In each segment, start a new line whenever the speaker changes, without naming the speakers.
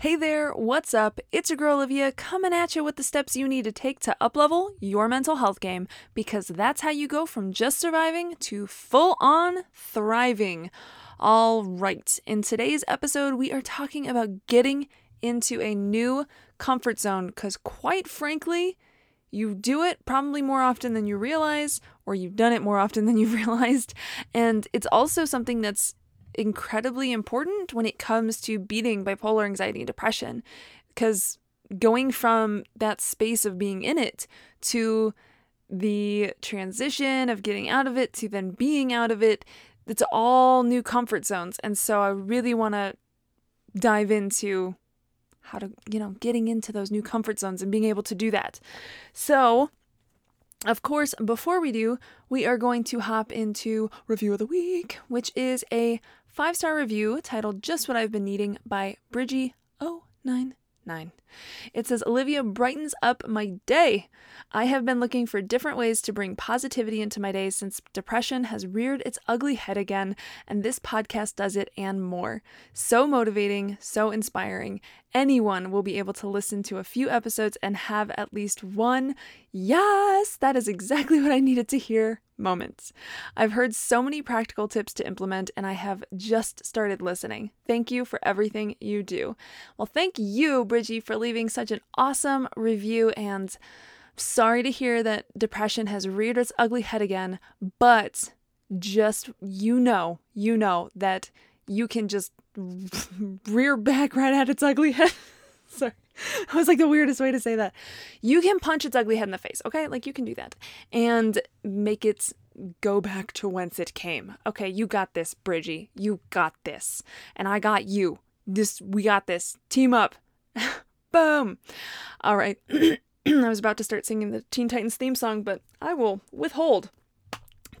Hey there, what's up? It's your girl Olivia coming at you with the steps you need to take to uplevel your mental health game because that's how you go from just surviving to full on thriving. All right, in today's episode, we are talking about getting into a new comfort zone because, quite frankly, you do it probably more often than you realize, or you've done it more often than you've realized. And it's also something that's incredibly important when it comes to beating bipolar anxiety and depression because going from that space of being in it to the transition of getting out of it to then being out of it it's all new comfort zones. And so i really want to dive into how to you know getting into those new comfort zones and being able to do that. So of course, before we do, we are going to hop into Review of the Week, which is a five star review titled Just What I've Been Needing by Bridgie099. It says, Olivia brightens up my day. I have been looking for different ways to bring positivity into my day since depression has reared its ugly head again, and this podcast does it and more. So motivating, so inspiring. Anyone will be able to listen to a few episodes and have at least one, yes, that is exactly what I needed to hear moments. I've heard so many practical tips to implement, and I have just started listening. Thank you for everything you do. Well, thank you, Bridgie, for leaving such an awesome review and sorry to hear that depression has reared its ugly head again, but just you know, you know that you can just rear back right at its ugly head. Sorry. That was like the weirdest way to say that. You can punch its ugly head in the face, okay? Like you can do that and make it go back to whence it came. Okay, you got this, Bridgie. You got this. And I got you. This we got this. Team up. Boom. All right. I was about to start singing the Teen Titans theme song, but I will withhold.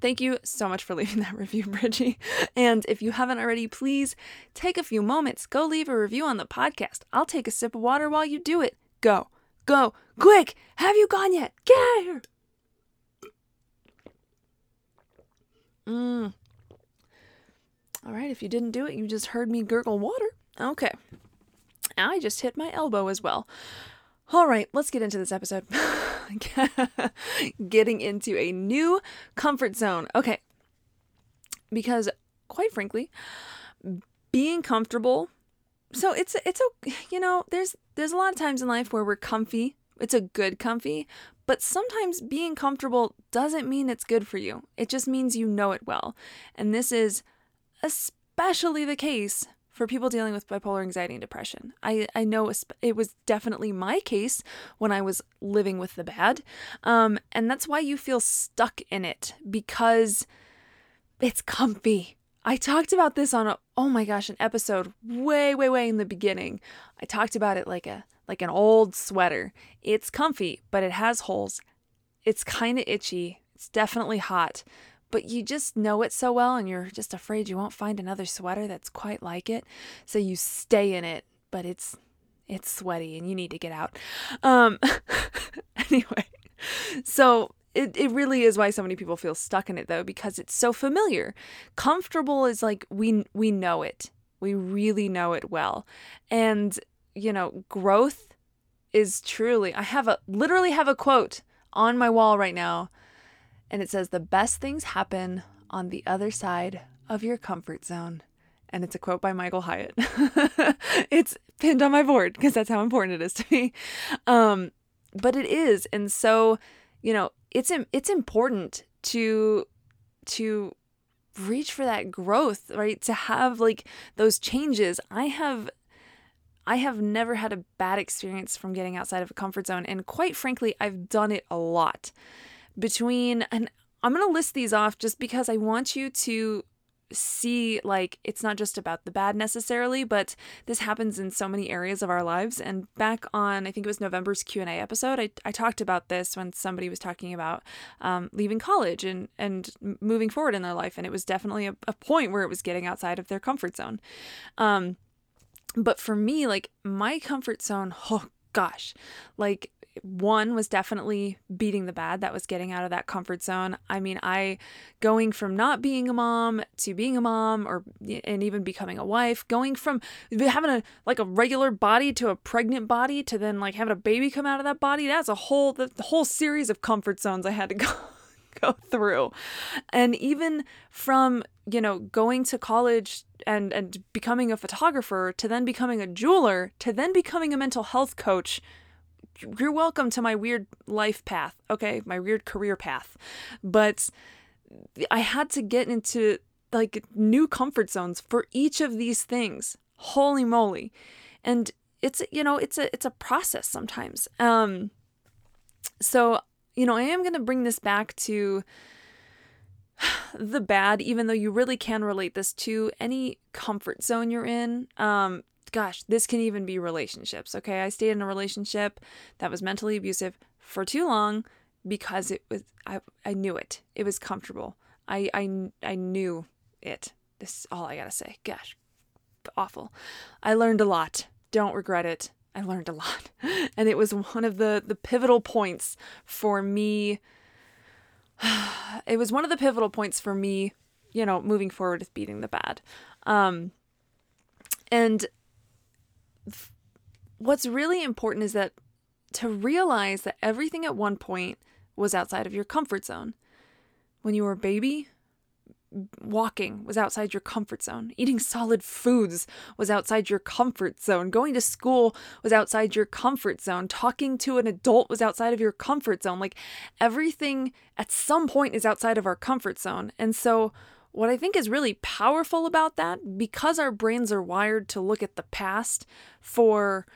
Thank you so much for leaving that review, Bridgie. And if you haven't already, please take a few moments, go leave a review on the podcast. I'll take a sip of water while you do it. Go, go, quick! Have you gone yet? Get out here! Mm. All right, if you didn't do it, you just heard me gurgle water. Okay. I just hit my elbow as well. All right, let's get into this episode. Getting into a new comfort zone. Okay. Because quite frankly, being comfortable so it's it's a you know, there's there's a lot of times in life where we're comfy. It's a good comfy, but sometimes being comfortable doesn't mean it's good for you. It just means you know it well. And this is especially the case for people dealing with bipolar anxiety and depression. I, I know it was definitely my case when I was living with the bad. Um, and that's why you feel stuck in it because it's comfy. I talked about this on a oh my gosh, an episode way, way, way in the beginning. I talked about it like a like an old sweater. It's comfy, but it has holes. It's kind of itchy. It's definitely hot but you just know it so well and you're just afraid you won't find another sweater that's quite like it. So you stay in it, but it's it's sweaty and you need to get out. Um anyway. So it, it really is why so many people feel stuck in it though because it's so familiar. Comfortable is like we we know it. We really know it well. And you know, growth is truly I have a literally have a quote on my wall right now and it says, The best things happen on the other side of your comfort zone. And it's a quote by Michael Hyatt. it's pinned on my board because that's how important it is to me. Um, but it is. And so, you know, it's it's important to to reach for that growth, right? To have like those changes. I have I have never had a bad experience from getting outside of a comfort zone and quite frankly, I've done it a lot between, and I'm going to list these off just because I want you to see like it's not just about the bad necessarily but this happens in so many areas of our lives. And back on i think it was november's q&a episode i, I talked about this when somebody was talking about um, leaving college and, and moving forward in their life. And it was definitely a, a point where it was getting outside of their comfort zone. Um, but for me like my comfort zone oh gosh like one was definitely beating the bad that was getting out of that comfort zone. I mean i going from not being a mom to being a mom or and even becoming a wife going from having a like a regular body to a pregnant body to then like having a baby come out of that body that's a whole the, the whole series of comfort zones i had to go go through. And even from you know going to college and and becoming a photographer to then becoming a jeweler to then becoming a mental health coach you're welcome to my weird life path, okay? My weird career path. But I had to get into like new comfort zones for each of these things. Holy moly. And it's you know, it's a it's a process sometimes. Um so, you know, I am going to bring this back to the bad even though you really can relate this to any comfort zone you're in. Um gosh, this can even be relationships. Okay. I stayed in a relationship that was mentally abusive for too long because it was, I, I knew it. It was comfortable. I, I, I knew it. This is all I gotta say. Gosh, awful. I learned a lot. Don't regret it. I learned a lot. And it was one of the, the pivotal points for me. It was one of the pivotal points for me, you know, moving forward with beating the bad. Um, and what's really important is that to realize that everything at one point was outside of your comfort zone. When you were a baby, walking was outside your comfort zone. Eating solid foods was outside your comfort zone. Going to school was outside your comfort zone. Talking to an adult was outside of your comfort zone. Like everything at some point is outside of our comfort zone. And so what I think is really powerful about that, because our brains are wired to look at the past for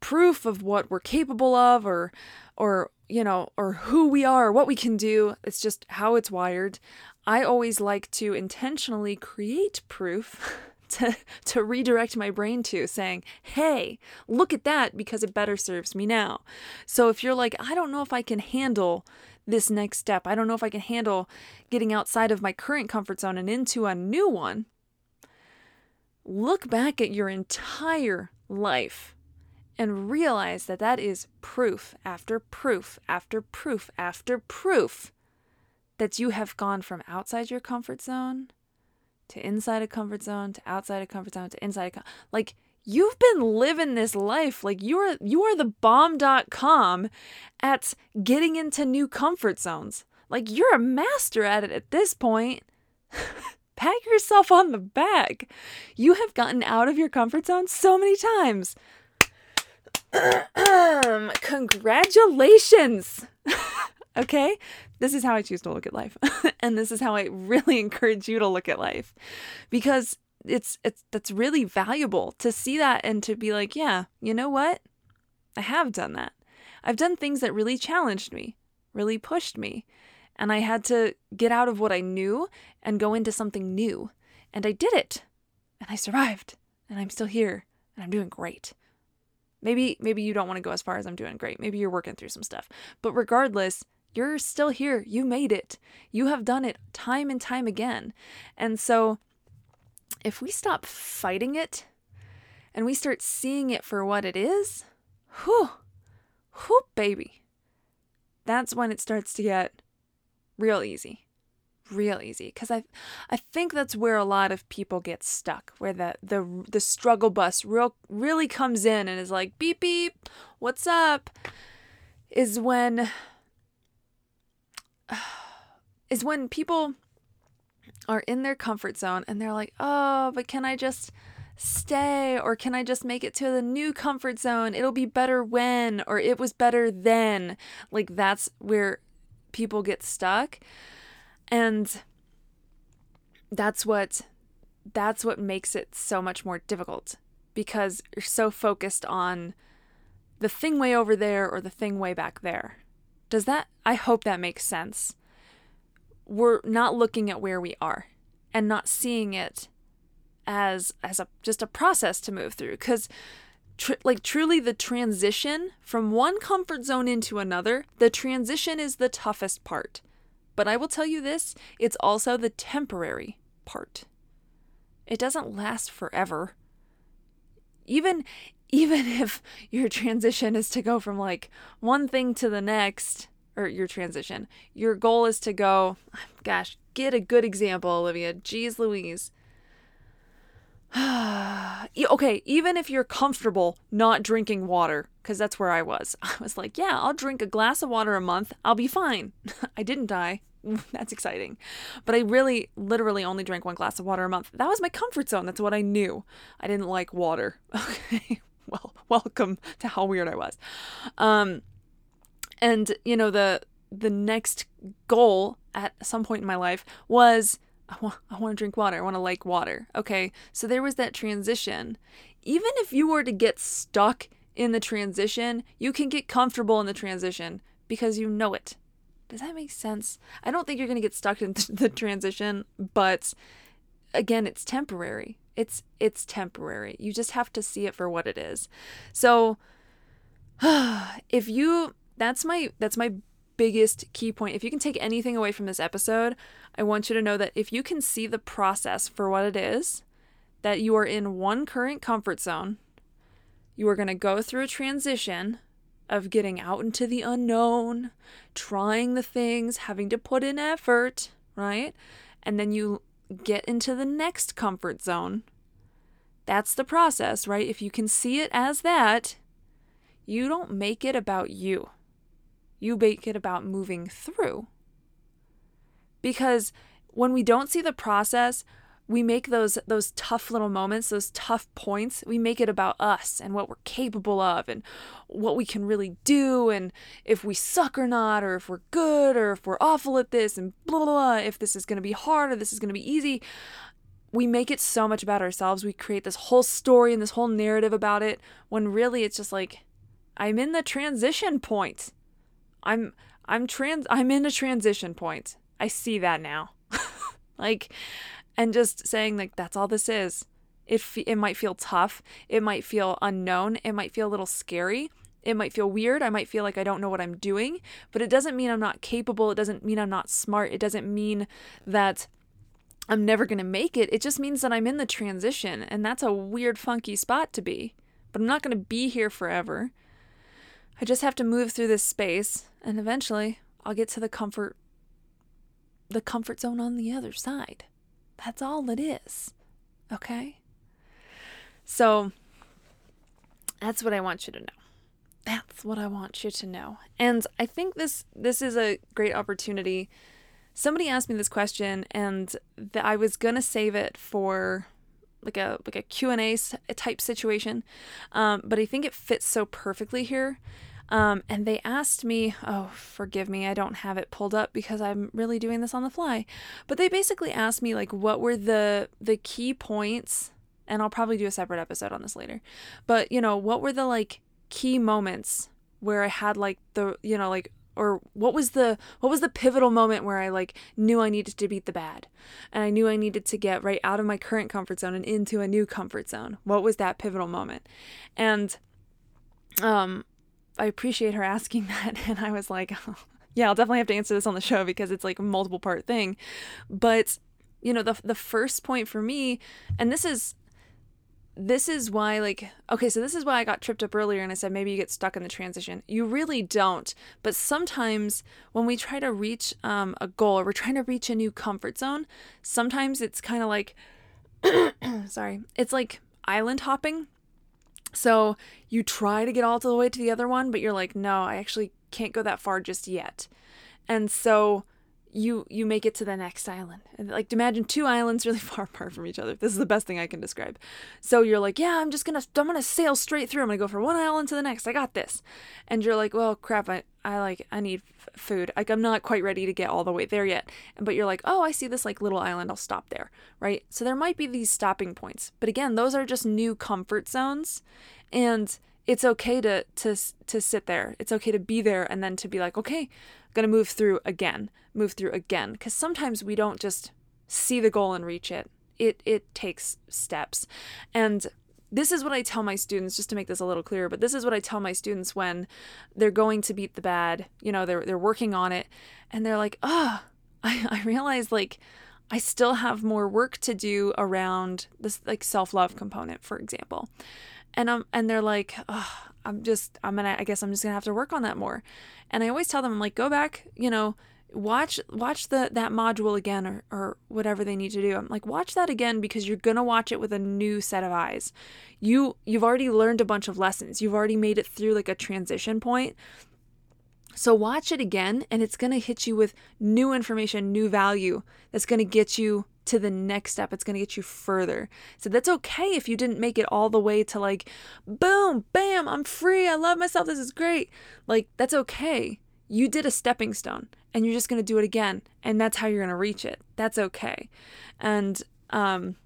proof of what we're capable of or or you know or who we are what we can do it's just how it's wired. I always like to intentionally create proof to to redirect my brain to saying hey look at that because it better serves me now. So if you're like i don't know if i can handle this next step. I don't know if I can handle getting outside of my current comfort zone and into a new one. Look back at your entire life and realize that that is proof after proof after proof after proof that you have gone from outside your comfort zone to inside a comfort zone to outside a comfort zone to inside a com- like you've been living this life like you are you are the bomb.com at getting into new comfort zones. Like you're a master at it at this point. Pat yourself on the back. You have gotten out of your comfort zone so many times. Congratulations. Okay? This is how i choose to look at life. And this is how i really encourage you to look at life. Because it's it's that's really valuable to see that and to be like, yeah, you know what? I have done that. I've done things that really challenged me, really pushed me, and I had to get out of what I knew and go into something new. And I did it. And I survived. And I'm still here and I'm doing great. Maybe maybe you don't want to go as far as I'm doing great. Maybe you're working through some stuff. But regardless, you're still here. You made it. You have done it time and time again. And so if we stop fighting it and we start seeing it for what it is, whew, whew, baby, that's when it starts to get real easy. Real easy. Because I I think that's where a lot of people get stuck, where the, the the struggle bus real really comes in and is like, beep beep, what's up? Is when is when people are in their comfort zone and they're like, oh, but can I just stay or can I just make it to the new comfort zone? It'll be better when or it was better then. Like that's where people get stuck. And that's what that's what makes it so much more difficult because you're so focused on the thing way over there or the thing way back there. Does that I hope that makes sense we're not looking at where we are and not seeing it as as a just a process to move through cuz tr- like truly the transition from one comfort zone into another, the transition is the toughest part. But I will tell you this, it's also the temporary part. It doesn't last forever. Even even if your transition is to go from like one thing to the next, or your transition, your goal is to go, gosh, get a good example, Olivia. Jeez Louise. okay, even if you're comfortable not drinking water, because that's where I was. I was like, yeah, I'll drink a glass of water a month. I'll be fine. I didn't die. that's exciting. But I really, literally only drank one glass of water a month. That was my comfort zone. That's what I knew. I didn't like water. Okay. well, welcome to how weird I was. Um, and you know the the next goal at some point in my life was I want I want to drink water. I want to like water. Okay. So there was that transition. Even if you were to get stuck in the transition, you can get comfortable in the transition because you know it. Does that make sense? I don't think you're going to get stuck in the transition, but again, it's temporary. It's it's temporary. You just have to see it for what it is. So if you that's my that's my biggest key point. If you can take anything away from this episode, I want you to know that if you can see the process for what it is, that you are in one current comfort zone, you are going to go through a transition of getting out into the unknown, trying the things, having to put in effort, right? And then you get into the next comfort zone. That's the process, right? If you can see it as that, you don't make it about you. You make it about moving through. Because when we don't see the process, we make those those tough little moments, those tough points, we make it about us and what we're capable of and what we can really do and if we suck or not or if we're good or if we're awful at this and blah blah blah, if this is going to be hard or this is going to be easy. We make it so much about ourselves. We create this whole story and this whole narrative about it when really it's just like I'm in the transition point. I'm I'm trans I'm in a transition point. I see that now. like and just saying like that's all this is. It it might feel tough, it might feel unknown, it might feel a little scary. It might feel weird. I might feel like I don't know what I'm doing, but it doesn't mean I'm not capable. It doesn't mean I'm not smart. It doesn't mean that I'm never going to make it. It just means that I'm in the transition, and that's a weird, funky spot to be. But I'm not going to be here forever. I just have to move through this space, and eventually I'll get to the comfort the comfort zone on the other side. That's all it is. Okay? So that's what I want you to know. That's what I want you to know. And I think this this is a great opportunity. Somebody asked me this question and that I was going to save it for like a like a Q&A type situation. Um, but I think it fits so perfectly here um, and they asked me, oh, forgive me, I don't have it pulled up because I'm really doing this on the fly. But they basically asked me like what were the the key points, and I'll probably do a separate episode on this later. But you know, what were the like key moments where I had like the you know like or what was the what was the pivotal moment where I like knew I needed to beat the bad and I knew I needed to get right out of my current comfort zone and into a new comfort zone. What was that pivotal moment? And um I appreciate her asking that. And I was like, oh, yeah, I'll definitely have to answer this on the show because it's like a multiple part thing. But, you know, the, the first point for me, and this is, this is why, like, okay, so this is why I got tripped up earlier and I said maybe you get stuck in the transition. You really don't. But sometimes when we try to reach um, a goal or we're trying to reach a new comfort zone, sometimes it's kind of like, sorry, it's like island hopping so you try to get all the way to the other one, but you're like, no, I actually can't go that far just yet. And so you you make it to the next island. And like imagine two islands really far apart from each other. This is the best thing I can describe. So you're like, yeah, I'm just gonna I'm gonna sail straight through. I'm gonna go from one island to the next. I got this. And you're like, well, crap. I I like I need f- food. Like I'm not quite ready to get all the way there yet. But you're like, oh, I see this like little island. I'll stop there, right? So there might be these stopping points. But again, those are just new comfort zones, and it's okay to to to sit there. It's okay to be there and then to be like, okay, I'm gonna move through again, move through again. Because sometimes we don't just see the goal and reach it. It it takes steps. And this is what I tell my students, just to make this a little clearer, but this is what I tell my students when they're going to beat the bad, you know, they're they're working on it and they're like, oh, I, I realize like I still have more work to do around this like self-love component, for example. And um and they're like, oh, I'm just I'm gonna I guess I'm just gonna have to work on that more. And I always tell them, I'm like, go back, you know, watch watch the that module again or, or whatever they need to do. I'm like watch that again because you're gonna watch it with a new set of eyes. You you've already learned a bunch of lessons. You've already made it through like a transition point. So watch it again and it's gonna hit you with new information new value that's gonna get you to the next step. It's gonna get you further. So that's okay if you didn't make it all the way to like boom bam i'm free. I love myself. This is great. Like that's okay you did a stepping stone and you're just going to do it again and that's how you're going to reach it. That's okay. And um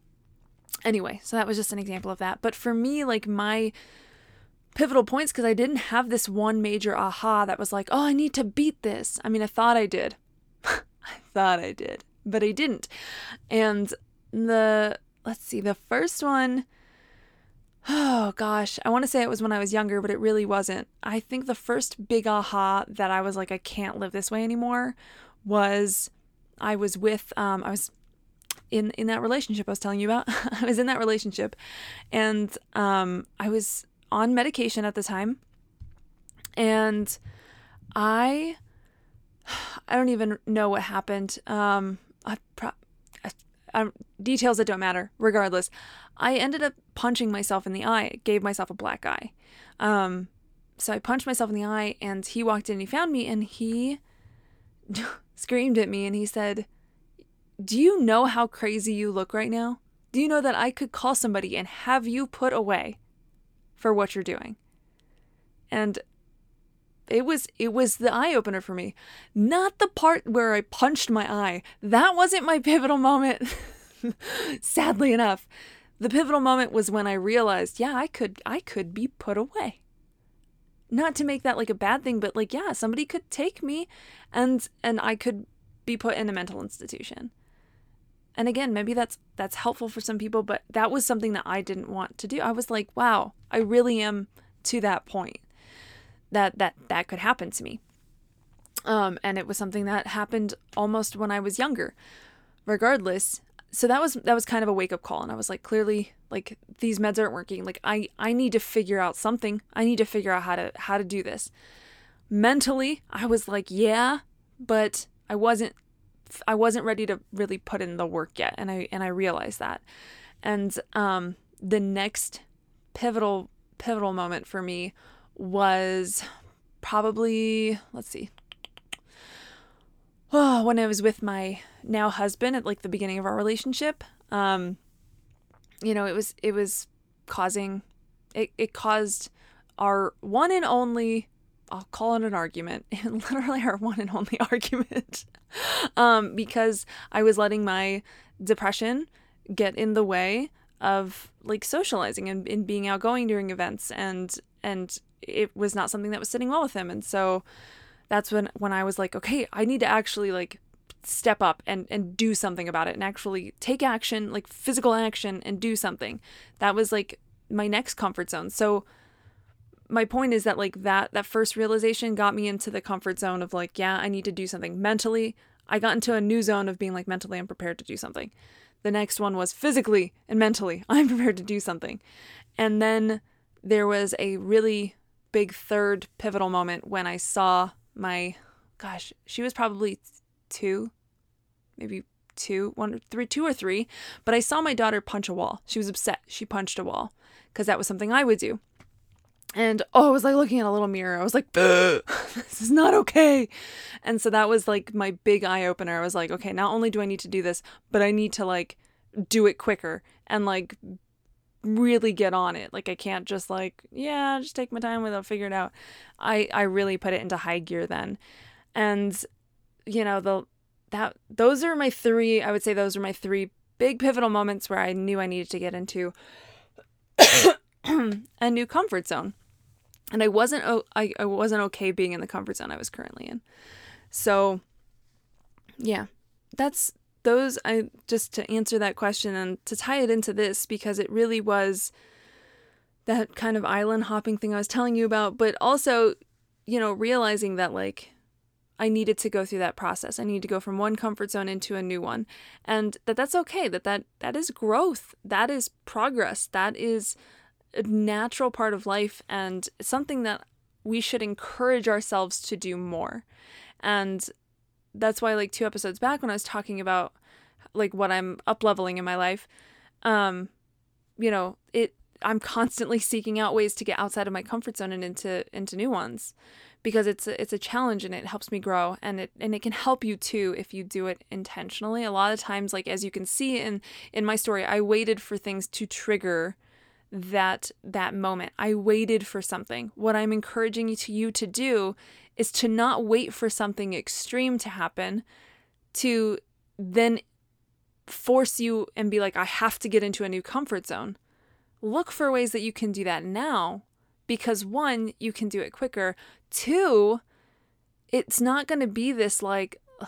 anyway so that was just an example of that. But for me like my pivotal points because i didn't have this one major aha that was like oh i need to beat this. I mean i thought i did. I thought i did but i didn't. And the let's see the first one Oh gosh, I want to say it was when I was younger, but it really wasn't. I think the first big aha that I was like, I can't live this way anymore was I was with, um, I was in in that relationship I was telling you about. I was in that relationship, and um, I was on medication at the time, and I I don't even know what happened. Um, I, pro- I, I details that don't matter. Regardless, I ended up punching myself in the eye, gave myself a black eye. Um, so I punched myself in the eye, and he walked in and he found me, and he screamed at me and he said, Do you know how crazy you look right now? Do you know that I could call somebody and have you put away for what you're doing? And it was it was the eye opener for me. Not the part where I punched my eye. That wasn't my pivotal moment. Sadly enough, the pivotal moment was when I realized, yeah, I could I could be put away. Not to make that like a bad thing, but like yeah, somebody could take me and and I could be put in a mental institution. And again, maybe that's that's helpful for some people, but that was something that I didn't want to do. I was like, wow, I really am to that point that that that could happen to me. Um, and it was something that happened almost when I was younger. Regardless, so that was that was kind of a wake up call. And I was like clearly like these meds aren't working. Like I I need to figure out something. I need to figure out how to how to do this. Mentally I was like yeah but I wasn't I wasn't ready to really put in the work yet. And I and I realized that. And um the next pivotal pivotal moment for me was probably let's see oh, when I was with my now husband at like the beginning of our relationship, um, you know, it was it was causing it, it caused our one and only I'll call it an argument, and literally our one and only argument, um, because I was letting my depression get in the way of like socializing and, and being outgoing during events and and it was not something that was sitting well with him. And so that's when when I was like, okay, I need to actually like step up and and do something about it and actually take action, like physical action and do something. That was like my next comfort zone. So my point is that like that that first realization got me into the comfort zone of like, yeah, I need to do something mentally. I got into a new zone of being like mentally I'm prepared to do something. The next one was physically and mentally I'm prepared to do something. And then there was a really big third pivotal moment when I saw my gosh, she was probably two, maybe two, one, three, two or three. But I saw my daughter punch a wall. She was upset. She punched a wall because that was something I would do. And oh, I was like looking at a little mirror. I was like, this is not okay. And so that was like my big eye opener. I was like, okay, not only do I need to do this, but I need to like do it quicker and like really get on it. Like I can't just like, yeah, just take my time with it, figure it out. I I really put it into high gear then. And you know, the that those are my three, I would say those are my three big pivotal moments where I knew I needed to get into a new comfort zone. And I wasn't I, I wasn't okay being in the comfort zone I was currently in. So yeah, that's those I just to answer that question and to tie it into this because it really was that kind of island hopping thing I was telling you about, but also, you know, realizing that like I needed to go through that process. I need to go from one comfort zone into a new one. And that that's okay. That that that is growth. That is progress. That is a natural part of life and something that we should encourage ourselves to do more. And that's why like two episodes back when I was talking about like what I'm up leveling in my life, um, you know, it I'm constantly seeking out ways to get outside of my comfort zone and into into new ones because it's a, it's a challenge and it helps me grow and it and it can help you too if you do it intentionally. A lot of times like as you can see in in my story, I waited for things to trigger that that moment. I waited for something. What I'm encouraging you to you to do is to not wait for something extreme to happen to then force you and be like I have to get into a new comfort zone. Look for ways that you can do that now because one, you can do it quicker. Two, it's not going to be this like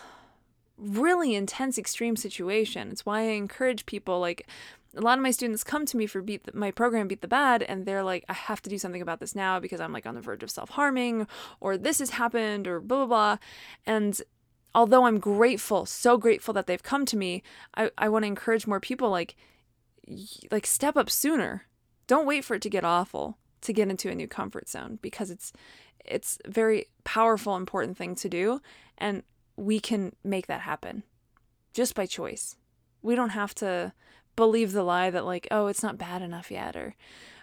really intense extreme situation. It's why I encourage people like a lot of my students come to me for beat the, my program beat the bad and they're like i have to do something about this now because i'm like on the verge of self-harming or this has happened or blah blah blah. And although i'm grateful so grateful that they've come to me i, I want to encourage more people like like step up sooner. Don't wait for it to get awful to get into a new comfort zone because it's it's a very powerful important thing to do and we can make that happen just by choice. We don't have to believe the lie that like oh it's not bad enough yet or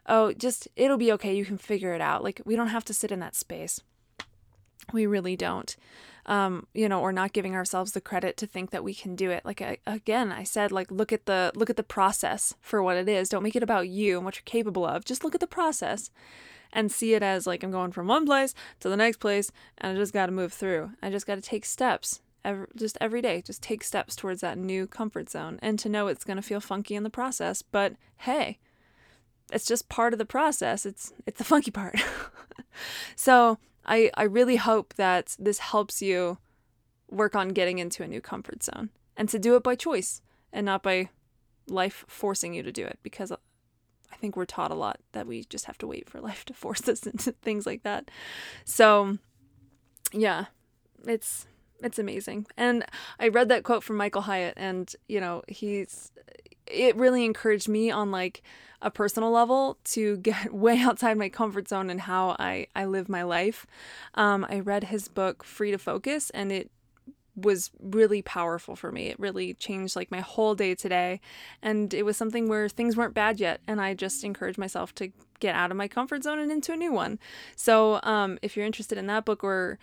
oh just it'll be okay you can figure it out. Like we don't have to sit in that space. We really don't um, you know or not giving ourselves the credit to think that we can do it. Like I, again i said like look at the look at the process for what it is. Don't make it about you and what you're capable of. Just look at the process and see it as like i'm going from one place to the next place and i just got to move through. I just got to take steps every, just every day, just take steps towards that new comfort zone and to know it's going to feel funky in the process, but hey, it's just part of the process. It's it's the funky part. so, I I really hope that this helps you work on getting into a new comfort zone and to do it by choice and not by life forcing you to do it because uh, I think we're taught a lot that we just have to wait for life to force us into things like that. So, yeah, it's it's amazing. And I read that quote from Michael Hyatt, and you know, he's it really encouraged me on like a personal level to get way outside my comfort zone and how I I live my life. Um, I read his book Free to Focus, and it was really powerful for me. It really changed like my whole day today. And it was something where things weren't bad yet. And I just encouraged myself to get out of my comfort zone and into a new one. So um, if you're interested in that book or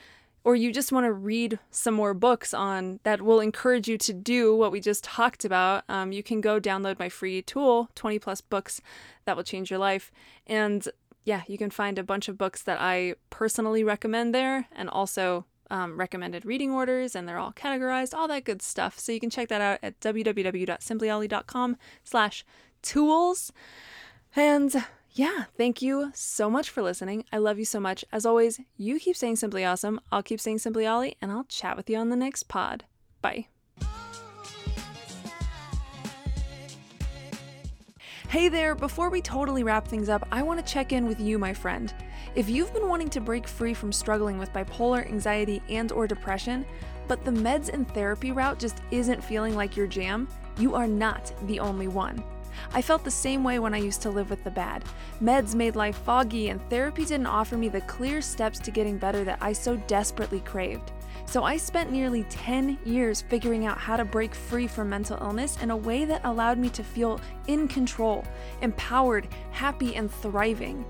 or you just want to read some more books on that will encourage you to do what we just talked about, um, you can go download my free tool, 20 plus books that will change your life. And yeah, you can find a bunch of books that I personally recommend there and also um, recommended reading orders and they're all categorized, all that good stuff. So you can check that out at www.simplyolly.com slash tools. And yeah, thank you so much for listening. I love you so much. As always, you keep saying simply awesome. I'll keep saying simply Ollie, and I'll chat with you on the next pod. Bye. Hey there, before we totally wrap things up, I want to check in with you, my friend. If you've been wanting to break free from struggling with bipolar, anxiety, and or depression, but the meds and therapy route just isn't feeling like your jam, you are not the only one. I felt the same way when I used to live with the bad. Meds made life foggy, and therapy didn't offer me the clear steps to getting better that I so desperately craved. So I spent nearly 10 years figuring out how to break free from mental illness in a way that allowed me to feel in control, empowered, happy, and thriving.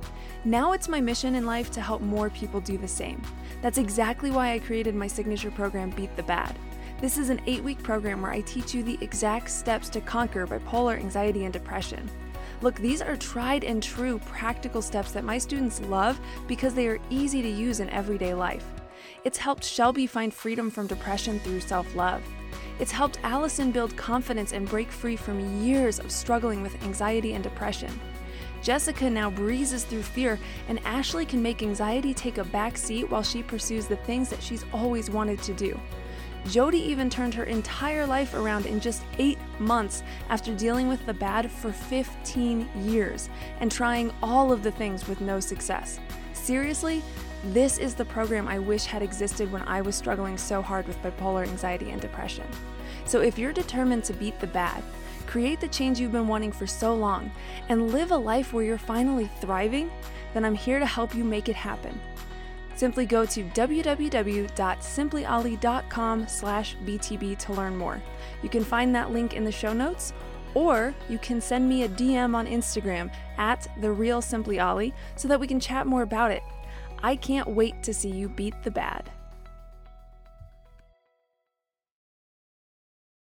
Now it's my mission in life to help more people do the same. That's exactly why I created my signature program, Beat the Bad. This is an eight week program where I teach you the exact steps to conquer bipolar anxiety and depression. Look, these are tried and true practical steps that my students love because they are easy to use in everyday life. It's helped Shelby find freedom from depression through self love. It's helped Allison build confidence and break free from years of struggling with anxiety and depression. Jessica now breezes through fear, and Ashley can make anxiety take a back seat while she pursues the things that she's always wanted to do. Jody even turned her entire life around in just eight months after dealing with the bad for 15 years and trying all of the things with no success. Seriously, this is the program I wish had existed when I was struggling so hard with bipolar anxiety and depression. So if you're determined to beat the bad, create the change you've been wanting for so long, and live a life where you're finally thriving, then I'm here to help you make it happen. Simply go to www.simplyolly.com slash BTB to learn more. You can find that link in the show notes, or you can send me a DM on Instagram at the real Simply Ollie so that we can chat more about it. I can't wait to see you beat the bad.